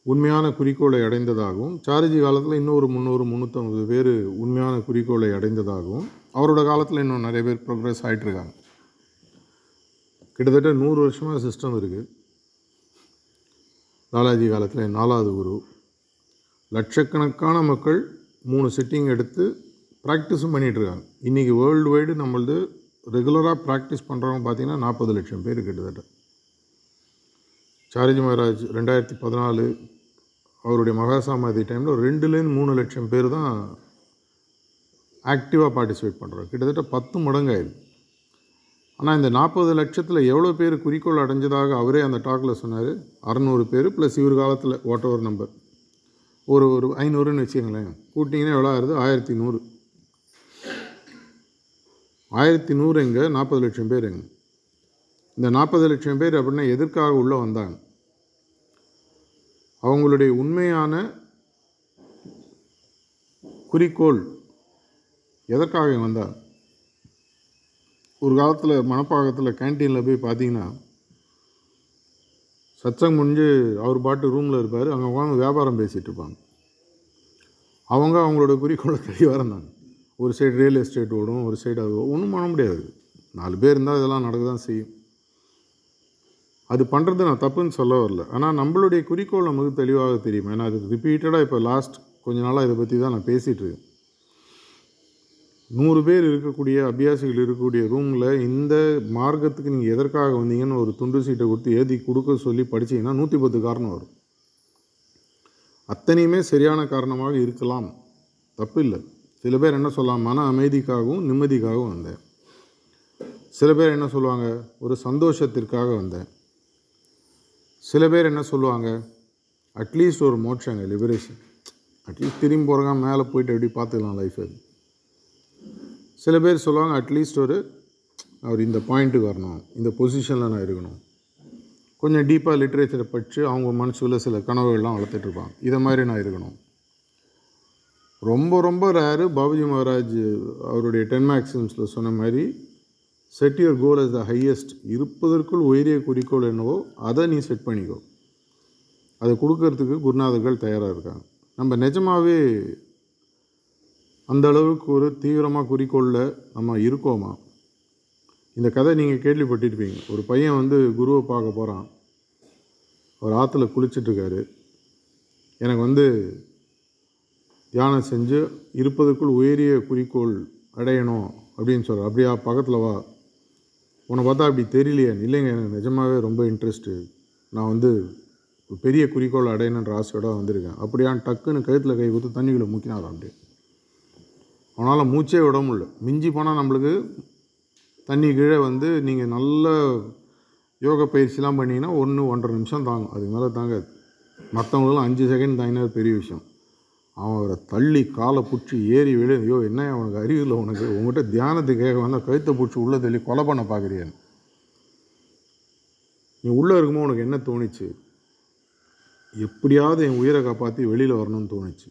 உண்மையான குறிக்கோளை அடைந்ததாகவும் சாரிஜி காலத்தில் இன்னொரு முந்நூறு முந்நூற்றம்பது பேர் உண்மையான குறிக்கோளை அடைந்ததாகவும் அவரோட காலத்தில் இன்னும் நிறைய பேர் ப்ரோக்ரஸ் ஆகிட்டுருக்காங்க கிட்டத்தட்ட நூறு வருஷமாக சிஸ்டம் இருக்குது லாலாஜி காலத்தில் நாலாவது குரு. லட்சக்கணக்கான மக்கள் மூணு சிட்டிங் எடுத்து ப்ராக்டிஸும் பண்ணிகிட்ருக்காங்க இன்றைக்கி வேர்ல்டு வைடு நம்மளது ரெகுலராக ப்ராக்டிஸ் பண்ணுறவங்க பார்த்தீங்கன்னா நாற்பது லட்சம் பேர் கிட்டத்தட்ட. சாரிஜி மகாராஜ் ரெண்டாயிரத்தி பதினாலு அவருடைய மகாசமாதி டைமில் ரெண்டுலேருந்து மூணு லட்சம் பேர் தான் ஆக்டிவாக பார்ட்டிசிபேட் பண்ணுறோம் கிட்டத்தட்ட பத்து மடங்கு ஆனால் இந்த நாற்பது லட்சத்தில் எவ்வளோ பேர் குறிக்கோள் அடைஞ்சதாக அவரே அந்த டாக்கில் சொன்னார். அறநூறு பேர் ப்ளஸ் இவர் காலத்தில் வாட் ஓவர் நம்பர் ஒரு ஒரு ஐநூறுன்னு வச்சுக்கங்களேன். கூட்டிங்கன்னா எவ்வளோ ஆகுது? ஆயிரத்தி நூறு. ஆயிரத்தி நூறு எங்கே? நாற்பது லட்சம் பேர் எங்கே? இந்த நாற்பது லட்சம் பேர் அப்படின்னா எதற்காக உள்ளே வந்தாங்க? அவங்களுடைய உண்மையான குறிக்கோள் எதற்காக வந்தார் ஒரு காலத்தில் மணப்பாக்கத்தில் கேன்டீனில் போய் பார்த்தீங்கன்னா சச்சங் முடிஞ்சு அவர் பாட்டு ரூமில் இருப்பார். அங்கே உட்காந்து வியாபாரம் பேசிகிட்டு இருப்பாங்க. அவங்க அவங்களோட குறிக்கோளை தெளிவாக இருந்தாங்க ஒரு சைடு ரியல் எஸ்டேட் ஓடும் ஒரு சைடு அது ஒன்றும் பண்ண முடியாது. நாலு பேர் இருந்தால் இதெல்லாம் நடக்க தான் செய்யும். அது பண்ணுறது நான் தப்புன்னு சொல்ல வரல. ஆனால் நம்மளுடைய குறிக்கோள் நமக்கு தெளிவாக தெரியும். ஏன்னா அது ரிப்பீட்டடாக இப்போ லாஸ்ட் கொஞ்ச நாளாக இதை பற்றி தான் நான் பேசிகிட்ருக்கேன் நூறு பேர் இருக்கக்கூடிய அபியாசிகள் இருக்கக்கூடிய ரூமில் இந்த மார்க்கத்துக்கு நீங்கள் எதற்காக வந்தீங்கன்னு ஒரு துண்டு சீட்டை கொடுத்து ஏதி கொடுக்க சொல்லி படிச்சீங்கன்னா நூற்றி பத்து காரணம் வரும். அத்தனையுமே சரியான காரணமாக இருக்கலாம். தப்பு இல்லை. சில பேர் என்ன சொல்லலாம் மன அமைதிக்காகவும் நிம்மதிக்காகவும் வந்தேன். சில பேர் என்ன சொல்லுவாங்க ஒரு சந்தோஷத்திற்காக வந்தேன். சில பேர் என்ன சொல்லுவாங்க அட்லீஸ்ட் ஒரு மோட்சங்க லிபரேஷன் அட்லீஸ்ட் திரும்பி போகிறாங்க மேலே போயிட்டு எப்படி பார்த்துக்கலாம் லைஃப் அது. சில பேர் சொல்லுவாங்க அட்லீஸ்ட் ஒரு அவர் இந்த பாயிண்ட்டுக்கு வரணும் இந்த பொசிஷனில் நான் இருக்கணும். கொஞ்சம் டீப்பாக லிட்ரேச்சரை படித்து அவங்க மனசுல சில கனவுகள்லாம் வளர்த்துட்ருப்பாங்க இதை மாதிரி நான் இருக்கணும். ரொம்ப ரொம்ப ரேரு பாபுஜி மகாராஜ் அவருடைய டென் மேக்ஸிம்ஸில் சொன்ன மாதிரி set your goal is the highest இருப்பதற்குள் உயரிய குறிக்கோள் என்னவோ அதை நீ செட் பண்ணிக்கோ. அதை கொடுக்கறதுக்கு குருநாதர்கள் தயாராக இருக்காங்க. நம்ம நிஜமாகவே அந்த அளவுக்கு ஒரு தீவிரமாக குறிக்கோளில் நம்ம இருக்கோமா? இந்த கதை நீங்கள் கேள்விப்பட்டிருப்பீங்க. ஒரு பையன் வந்து குருவை பார்க்க போகிறான் அவர் ஆற்றுல குளிச்சிட்ருக்காரு எனக்கு வந்து தியானம் செஞ்சு இருப்பதற்குள் உயரிய குறிக்கோள் அடையணும் அப்படின்னு சொல்கிறேன் அப்படியா பக்கத்தில் வா. உன்னை பார்த்தா அப்படி தெரியலையே. இல்லைங்க எனக்கு நிஜமாகவே ரொம்ப இன்ட்ரெஸ்ட்டு நான் வந்து ஒரு பெரிய குறிக்கோள் அடையணுன்ற ஆசையோட வந்திருக்கேன். அப்படியா டக்குன்னு கழுத்தில் கை கொடுத்து தண்ணிக்குள்ளே முக்கினாராம் அப்படியே. அவனால் மூச்சே விட முடியல. மிஞ்சி போனால் நம்மளுக்கு தண்ணி கீழே வந்து நீங்கள் நல்ல யோக பயிற்சிலாம் பண்ணிங்கன்னா ஒன்று ஒன்றரை நிமிஷம் தாங்கும். அதுக்கு மேலே தாங்காது. மற்றவங்களுக்குலாம் அஞ்சு செகண்ட் தாங்கினா பெரிய விஷயம். அவன் அவரை தள்ளி காலை பிடிச்சி ஏறி விழு ஐயோ என்ன அவனுக்கு அறிவில்லை உனக்கு? உங்கள்கிட்ட தியானத்துக்கு வந்தால் கழுத்தை பிடிச்சி உள்ளே தள்ளி கொலை பண்ண பார்க்குறியான்னு. நீ உள்ளே இருக்கும்போது உனக்கு என்ன தோணுச்சு? எப்படியாவது என் உயிரை காப்பாற்றி வெளியில் வரணும்னு தோணுச்சு.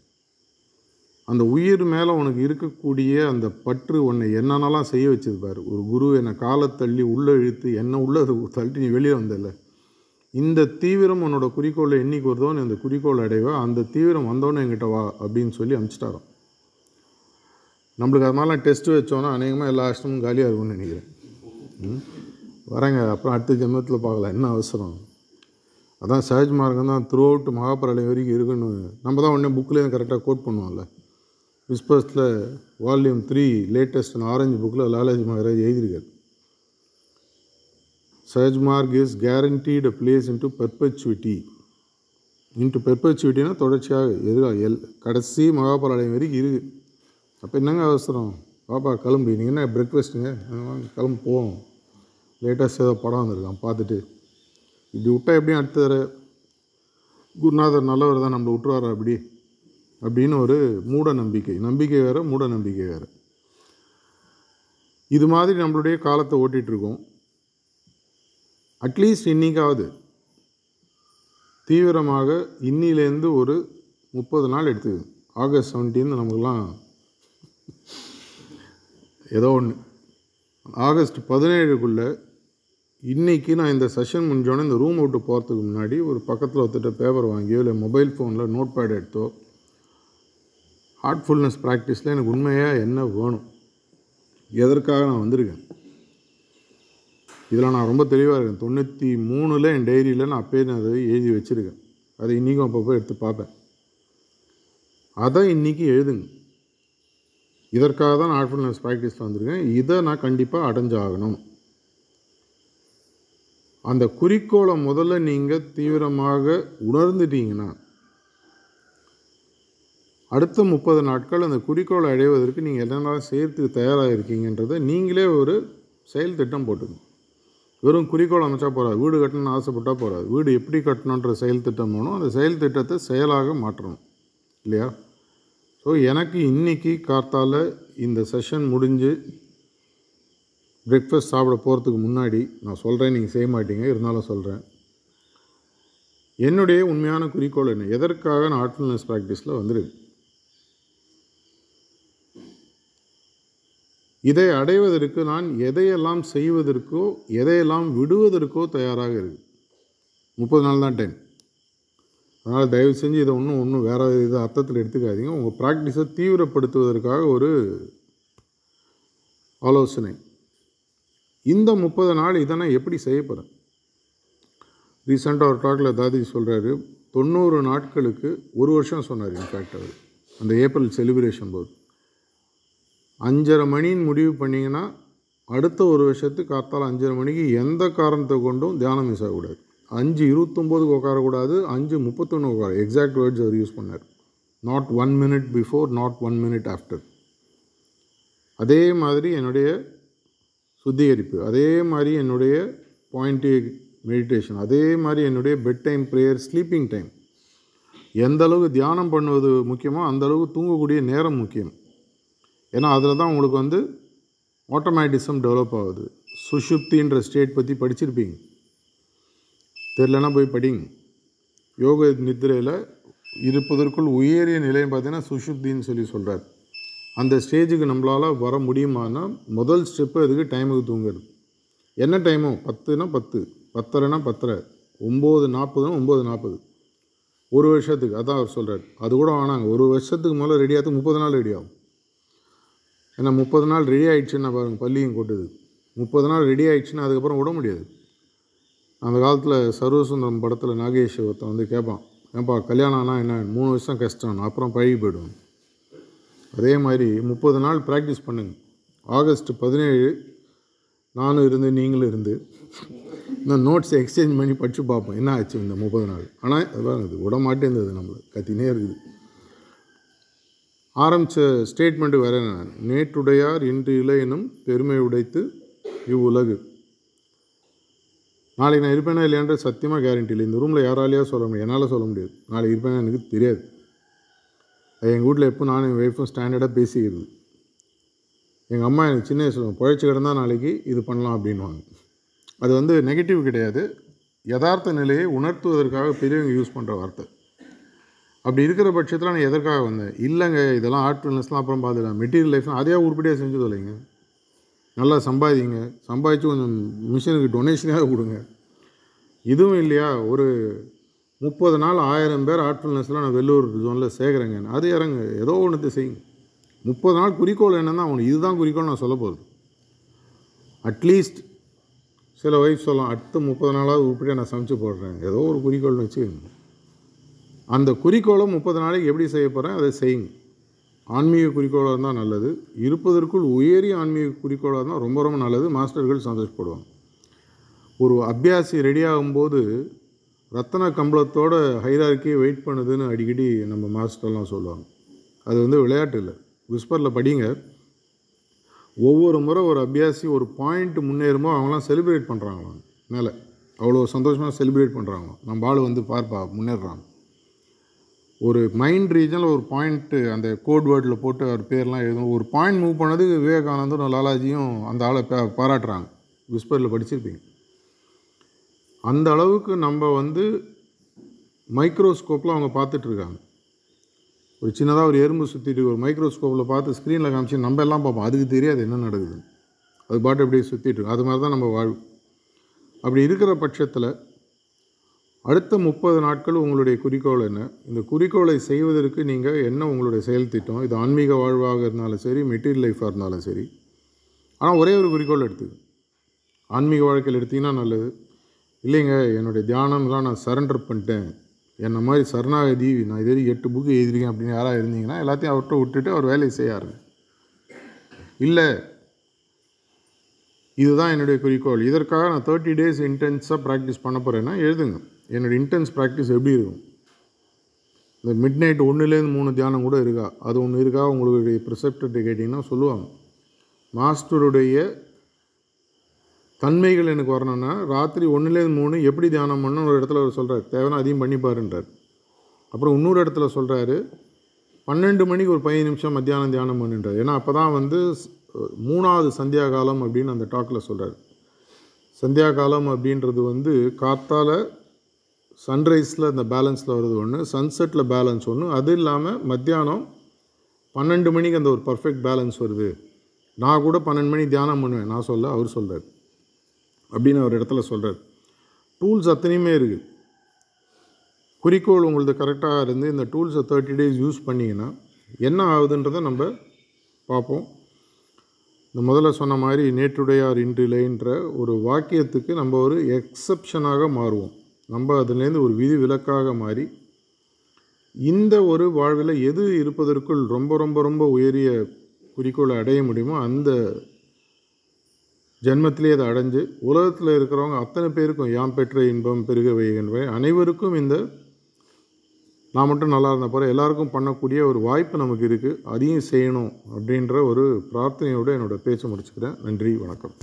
அந்த உயிர் மேலே உனக்கு இருக்கக்கூடிய அந்த பற்று உன்னை என்னென்னலாம் செய்ய வச்சது பாரு ஒரு குரு என்னை காலை தள்ளி உள்ளே இழுத்து என்ன உள்ளே தள்ளி நீ வெளியே வந்தல இந்த தீவிரம் உன்னோட குறிக்கோளை என்னைக்கு வருதோ நீ அந்த குறிக்கோள் அடைவா அந்த தீவிரம் வந்தோன்னே என்கிட்ட வா அப்படின்னு சொல்லி அனுப்பிச்சிட்டாரோம் நம்மளுக்கு அது மாதிரிலாம் டெஸ்ட் வச்சோன்னா அநேகமாக எல்லா அஷ்டமும் காலியாக இருக்கும்னு நினைக்கிறேன். ம்? வரேங்க அப்புறம் அடுத்த ஜென்மத்தில் பார்க்கலாம் என்ன அவசரம்? அதான் சஹஜ் மார்க்கம் தான் த்ரூ அவுட் மகாபரலயம் வரைக்கும் இருக்குன்னு. நம்ம தான் உடனே புக்லேயும் கரெக்டாக கோட் பண்ணுவோம்ல. விஸ்பஸில் வால்யூம் த்ரீ லேட்டஸ்ட் ஆரஞ்சு புக்கில் லாலாஜி மகாராஜ் எழுதியிருக்காரு. Sahaj Marg is guaranteed place into perpetuity into பெர்பச்சுவிட்டினா தொடர்ச்சியாக எதிராக எல் கடைசி மகாபாலயம் வரைக்கும் இருக்குது அப்போ என்னங்க அவசரம்? பாப்பா கிளம்பு. நீங்கள் என்ன பிரேக்ஃபாஸ்ட்டுங்க வாங்க கிளம்பு போவோம். லேட்டஸ்ட் ஏதோ படம் வந்திருக்கான் பார்த்துட்டு. இப்படி விட்டா எப்படியும் அடுத்த தடவை? குருநாதர் நல்லவர் தான் நம்மளை விட்டுருவாரா அப்படி? அப்படின்னு ஒரு மூட நம்பிக்கை. நம்பிக்கை வேறு மூட நம்பிக்கை வேறு. இது மாதிரி நம்மளுடைய காலத்தை ஓட்டிகிட்ருக்கோம் அட்லீஸ்ட் இன்றைக்காவது தீவிரமாக இன்னிலேருந்து ஒரு முப்பது நாள் எடுத்துக்குது ஆகஸ்ட் செவன்டீன் நமக்குலாம் ஏதோ ஒன்று ஆகஸ்ட் பதினேழுக்குள்ளே இன்றைக்கி நான் இந்த செஷன் முடிஞ்சோடனே இந்த ரூம் விட்டு போகிறதுக்கு முன்னாடி ஒரு பக்கத்தில் ஒருத்தட்ட பேப்பர் வாங்கியோ இல்லை மொபைல் ஃபோனில் நோட் பேட் எடுத்தோ ஹார்ட்ஃபுல்னஸ் ப்ராக்டிஸில் எனக்கு உண்மையாக என்ன வேணும்? எதற்காக நான் வந்திருக்கேன்? இதில் நான் ரொம்ப தெளிவாக இருக்கேன். தொண்ணூற்றி மூணில் என் டைரியில் நான் அப்பயே நான் அதை எழுதி வச்சுருக்கேன். அதை இன்றைக்கும் அப்பப்போ எடுத்து பார்ப்பேன். அதை இன்றைக்கி எழுதுங்க. இதற்காக தான் நான் ஆர்ட்ஃபுல்னஸ் ப்ராக்டிஸில் வந்திருக்கேன். இதை நான் கண்டிப்பாக அடைஞ்சாகணும். அந்த குறிக்கோளை முதல்ல நீங்கள் தீவிரமாக உணர்ந்துட்டீங்கன்னா அடுத்த முப்பது நாட்கள் அந்த குறிக்கோளை அடைவதற்கு நீங்கள் என்னென்ன சேர்த்து தயாராக இருக்கீங்கன்றதை நீங்களே ஒரு செயல் திட்டம் போட்டுக்கணும். வெறும் குறிக்கோள் அமைச்சா போகாது வீடு கட்டணும்னு ஆசைப்பட்டால் போகாது வீடு எப்படி கட்டணுன்ற செயல் திட்டம் வேணும் அந்த செயல் திட்டத்தை செயலாக மாற்றணும். இல்லையா? ஸோ எனக்கு இன்றைக்கி காத்தால் இந்த செஷன் முடிஞ்சு பிரேக்ஃபாஸ்ட் சாப்பிட போகிறதுக்கு முன்னாடி நான் சொல்கிறேன் நீங்கள் செய்ய மாட்டீங்க. இருந்தாலும் சொல்கிறேன் என்னுடைய உண்மையான குறிக்கோள் என்ன? எதற்காக நான் ஆர்ட்ஃபுல்னஸ் ப்ராக்டிஸில் வந்துருக்கு இதை அடைவதற்கு நான் எதையெல்லாம் செய்வதற்கோ எதையெல்லாம் விடுவதற்கோ தயாராக இருக்கு. முப்பது நாள் தான் டைம் அதனால் தயவு செஞ்சு இதை ஒன்றும் ஒன்றும் வேறு இது அர்த்தத்தில் எடுத்துக்காதீங்க. உங்கள் ப்ராக்டிஸை தீவிரப்படுத்துவதற்காக ஒரு ஆலோசனை. இந்த முப்பது நாள் இதை நான் எப்படி செய்ய போகிறேன் ரீசெண்டாக ஒரு டாக்கில் தாதி சொல்கிறாரு தொண்ணூறு நாட்களுக்கு ஒரு வருஷம் சொன்னார் இன்ஃபேக்ட் அவர். அந்த ஏப்ரல் செலிப்ரேஷன் போது. அஞ்சரை மணின்னு முடிவு பண்ணிங்கன்னா அடுத்த ஒரு வருஷத்துக்கு காத்தால் அஞ்சரை மணிக்கு எந்த காரணத்தை கொண்டும் தியானம் மிஸ் ஆகக்கூடாது. அஞ்சு இருபத்தொம்போதுக்கு உட்காரக்கூடாது அஞ்சு முப்பத்தொன்று உட்கார எக்ஸாக்ட் வேர்ட்ஸ் அவர் யூஸ் பண்ணார். Not one minute before not one minute after அதே மாதிரி என்னுடைய சுத்திகரிப்பு அதே மாதிரி என்னுடைய பாயிண்டி மெடிடேஷன் அதே மாதிரி என்னுடைய bed time prayer sleeping time எந்த அளவுக்கு தியானம் பண்ணுவது முக்கியமோ அந்தளவுக்கு தூங்கக்கூடிய நேரம் முக்கியம். ஏன்னா அதில் தான் உங்களுக்கு வந்து ஆட்டோமேட்டிசம் டெவலப் ஆகுது. சுஷுப்தின்ற ஸ்டேட் பற்றி படிச்சிருப்பீங்க. தெரிலனா போய் படிங்க. யோக நித்திரையில் இருப்பதற்குள் உயரிய நிலைன்னு பார்த்தீங்கன்னா சுஷுப்தின்னு சொல்லி சொல்கிறார் அந்த ஸ்டேஜுக்கு நம்மளால் வர முடியுமானா முதல் ஸ்டெப்பு அதுக்கு டைமுக்கு தூங்குறது. என்ன டைமோ பத்துனா பத்து பத்தரைனா பத்தரை ஒம்பது நாற்பதுனா ஒம்பது நாற்பது. ஒரு வருஷத்துக்கு அதான் அவர் சொல்கிறார் அது கூட வேணாங்க ஒரு வருஷத்துக்கு மேலே ரெடி ஆகிறதுக்கு முப்பது நாள் ரெடி ஆகும். ஏன்னா முப்பது நாள் ரெடி ஆகிடுச்சுன்னா பாருங்கள் பள்ளியும் கொட்டுது. முப்பது நாள் ரெடி ஆகிடுச்சுன்னா அதுக்கப்புறம் விட முடியாது. அந்த காலத்தில் சர்வசுந்தரம் படத்தில் நாகேஷ் ஒருத்தன் வந்து கேட்பான் ஏன்பா கல்யாணம் ஆனால் என்ன? மூணு வருஷம் கஷ்டம் அப்புறம் பழகி போயிடுவேன் அதே மாதிரி முப்பது நாள் ப்ராக்டிஸ் பண்ணுங்கள் ஆகஸ்ட் பதினேழு நானும் இருந்து நீங்களும் இருந்து இந்த நோட்ஸ் எக்ஸ்சேஞ்ச் பண்ணி படித்து பார்ப்போம் என்ன ஆச்சு இந்த முப்பது நாள்? ஆனால் அதான் இது விட மாட்டேங்குது நம்மளை கத்தினே இருக்குது. ஆரம்பித்த ஸ்டேட்மெண்ட்டு வேற என்ன? நேற்றுடையார் இன்று இல்லை எனும் பெருமை உடைத்து இவ்வுலகு. நாளைக்கு நான் இருப்பேனா இல்லையான்ற சத்தியமாக கேரண்டி இல்லை. இந்த ரூமில் யாராலையா சொல்ல முடியும்? என்னால் சொல்ல முடியாது. நாளைக்கு இருப்பேனா எனக்கு தெரியாது. எங்கள் வீட்டில் எப்போ நானும் என் ஒய்ஃபும் ஸ்டாண்டர்டாக பேசிக்கிறது. எங்கள் அம்மா எனக்கு சின்ன வயசில் பழைச்சி கிடந்தா நாளைக்கு இது பண்ணலாம் அப்படின்வாங்க அது வந்து நெகட்டிவ் கிடையாது. யதார்த்த நிலையை உணர்த்துவதற்காக பெரியவங்க யூஸ் பண்ணுற வார்த்தை. அப்படி இருக்கிற பட்சத்தில் நான் எதற்காக வந்தேன்? இல்லைங்க இதெல்லாம் ஆர்ட் அப்புறம் பார்த்துக்கலாம் மெட்டீரியல் லைஃப்லாம் அதையா உருப்படியாக செஞ்சு தொலைங்க நல்லா சம்பாதிங்க. சம்பாதிச்சு கொஞ்சம் மிஷினுக்கு டொனேஷனாக கொடுங்க. இதுவும் இல்லையா ஒரு முப்பது நாள் ஆயிரம் பேர் ஆர்ட் நான் வெள்ளூர் ஜோனில் சேர்க்குறேங்க அது இறங்க ஏதோ ஒன்று செய்யுங்க. முப்பது நாள் குறிக்கோள் என்னென்னா அவனுக்கு இதுதான் குறிக்கோள் நான் சொல்ல போகுது அட்லீஸ்ட் சில ஒய்ஃப் சொல்லலாம் அடுத்த முப்பது நாளாவது உருப்படியாக நான் சமைச்சு போடுறேன். ஏதோ ஒரு குறிக்கோள்னு வச்சுக்கோங்க. அந்த குறிக்கோளை முப்பது நாளைக்கு எப்படி செய்ய போகிறேன் அதை செய்யுங்க. ஆன்மீக குறிக்கோளாக இருந்தால் நல்லது. இருப்பதற்குள் உயரிய ஆன்மீக குறிக்கோளாக இருந்தால் ரொம்ப ரொம்ப நல்லது. மாஸ்டர்கள் சந்தோஷப்படுவாங்க. ஒரு அபியாசி ரெடி ஆகும்போது ரத்தன கம்பளத்தோட ஹைரார்க்கியை வெயிட் பண்ணுதுன்னு அடிக்கடி நம்ம மாஸ்டர்லாம் சொல்லுவாங்க. அது வந்து விளையாட்டு இல்லை. விஸ்பரில் படிங்க. ஒவ்வொரு முறை ஒரு அபியாசி ஒரு பாயிண்ட் முன்னேறுமோ அவங்களாம் செலிப்ரேட் பண்ணுறாங்களாம் மேலே. அவ்வளோ சந்தோஷமாக செலிப்ரேட் பண்ணுறாங்களாம் நம்ம ஆள் வந்து பார்ப்பா முன்னேறுறாங்க ஒரு மைண்ட் ரீஜனில் ஒரு பாயிண்ட்டு அந்த கோட் வேர்டில் போட்டு அவர் பேர்லாம் எழுதும். ஒரு பாயிண்ட் மூவ் பண்ணதுக்கு விவேகானந்தரும் லாலாஜியும் அந்த ஆளை பாராட்டுறாங்க. விஸ்பரில் படிச்சிருப்பீங்க. அந்த அளவுக்கு நம்ம வந்து மைக்ரோஸ்கோப்பில் அவங்க பார்த்துட்ருக்காங்க ஒரு சின்னதாக ஒரு எறும்பு சுற்றிட்டு ஒரு மைக்ரோஸ்கோப்பில் பார்த்து ஸ்க்ரீனில் காமிச்சு நம்ம எல்லாம் பார்ப்போம். அதுக்கு தெரியாது என்ன நடக்குது அது பாட்டு அப்படியே சுற்றிட்டு அது மாதிரி தான் நம்ம வாழ்வு அப்படி இருக்கிற பட்சத்தில் அடுத்த முப்பது நாட்கள் உங்களுடைய குறிக்கோள் என்ன? இந்த குறிக்கோளை செய்வதற்கு நீங்கள் என்ன உங்களுடைய செயல் திட்டம்? இது ஆன்மீக வாழ்வாக இருந்தாலும் சரி மெட்டீரியல் லைஃபாக இருந்தாலும் சரி. ஆனால் ஒரே ஒரு குறிக்கோள் எடுத்துக்கு ஆன்மீக வாழ்க்கையில் எடுத்திங்கன்னா நல்லது. இல்லைங்க என்னுடைய தியானம்லாம் நான் சரண்டர் பண்ணிட்டேன். என்னை மாதிரி சரணாகதி நான் இது எட்டு புக்கு எழுதிருக்கேன் அப்படின்னு யாராக இருந்தீங்கன்னா எல்லாத்தையும் அவர்கிட்ட விட்டுட்டு அவர் வேலையை செய்ய இல்லை இதுதான் என்னுடைய குறிக்கோள். இதற்காக நான் தேர்ட்டி டேஸ் இன்டென்ஸாக ப்ராக்டிஸ் பண்ண போகிறேன்னா எழுதுங்க. என்னோடய இன்டென்ஸ் ப்ராக்டிஸ் எப்படி இருக்கும்? இந்த மிட் நைட் ஒன்றுலேருந்து மூணு தியானம் கூட இருக்கா? அது ஒன்று இருக்கா? உங்களுடைய ப்ரிசெப்டர்கிட்ட கேட்டிங்கன்னா சொல்லுவாங்க. மாஸ்டருடைய தன்மைகள் எனக்கு வரணும்னா ராத்திரி ஒன்றுலேருந்து மூணு எப்படி தியானம் பண்ணணும் ஒரு இடத்துல அவர் சொல்கிறார் தேவைன்னா அதையும் பண்ணி பாருன்றார் அப்புறம் இன்னொரு இடத்துல சொல்கிறாரு பன்னெண்டு மணிக்கு ஒரு பதினஞ்சு நிமிஷம் மத்தியானம் தியானம் பண்ணுன்றார். ஏன்னா அப்போ தான் வந்து மூணாவது சந்தியா காலம் அப்படின்னு அந்த டாக்கில் சொல்கிறார் சந்தியா காலம் அப்படின்றது வந்து காத்தால் சன்ரைஸில் அந்த பேலன்ஸில் வருது ஒன்று சன்செட்டில் பேலன்ஸ் ஒன்று அது இல்லாமல் மத்தியானம் பன்னெண்டு மணிக்கு அந்த ஒரு பர்ஃபெக்ட் பேலன்ஸ் வருது. நான் கூட பன்னெண்டு மணி தியானம் பண்ணுவேன். நான் சொல்ல அவர் சொல்கிறார் அப்படின்னு அவர் இடத்துல சொல்கிறார் டூல்ஸ் அத்தனையுமே இருக்குது குறிக்கோள் உங்களது கரெக்டாக இருந்து இந்த டூல்ஸை தேர்ட்டி டேஸ் யூஸ் பண்ணிங்கன்னா என்ன ஆகுதுன்றதை நம்ம பார்ப்போம். இந்த முதல்ல சொன்ன மாதிரி நேற்றுடையார் இன்றிலைன்ற ஒரு வாக்கியத்துக்கு நம்ம ஒரு எக்ஸப்ஷனாக மாறுவோம். நம்ம அதுலேருந்து ஒரு விதி விலக்காக மாறி இந்த ஒரு வாழ்வில் எது இருப்பதற்குள் ரொம்ப ரொம்ப ரொம்ப உயரிய குறிக்கோளை அடைய முடியுமோ அந்த ஜென்மத்திலே அதை அடைஞ்சு உலகத்தில் இருக்கிறவங்க அத்தனை பேருக்கும் யாம் பெற்ற இன்பம் பெருக வைகின்றவை. அனைவருக்கும் இந்த நான் மட்டும் நல்லா இருந்த போகிற எல்லாருக்கும் பண்ணக்கூடிய ஒரு வாய்ப்பு நமக்கு இருக்குது அதையும் செய்யணும் அப்படின்ற ஒரு பிரார்த்தனையோடு என்னோடய பேச்சை முடிச்சுக்கிறேன். நன்றி வணக்கம்.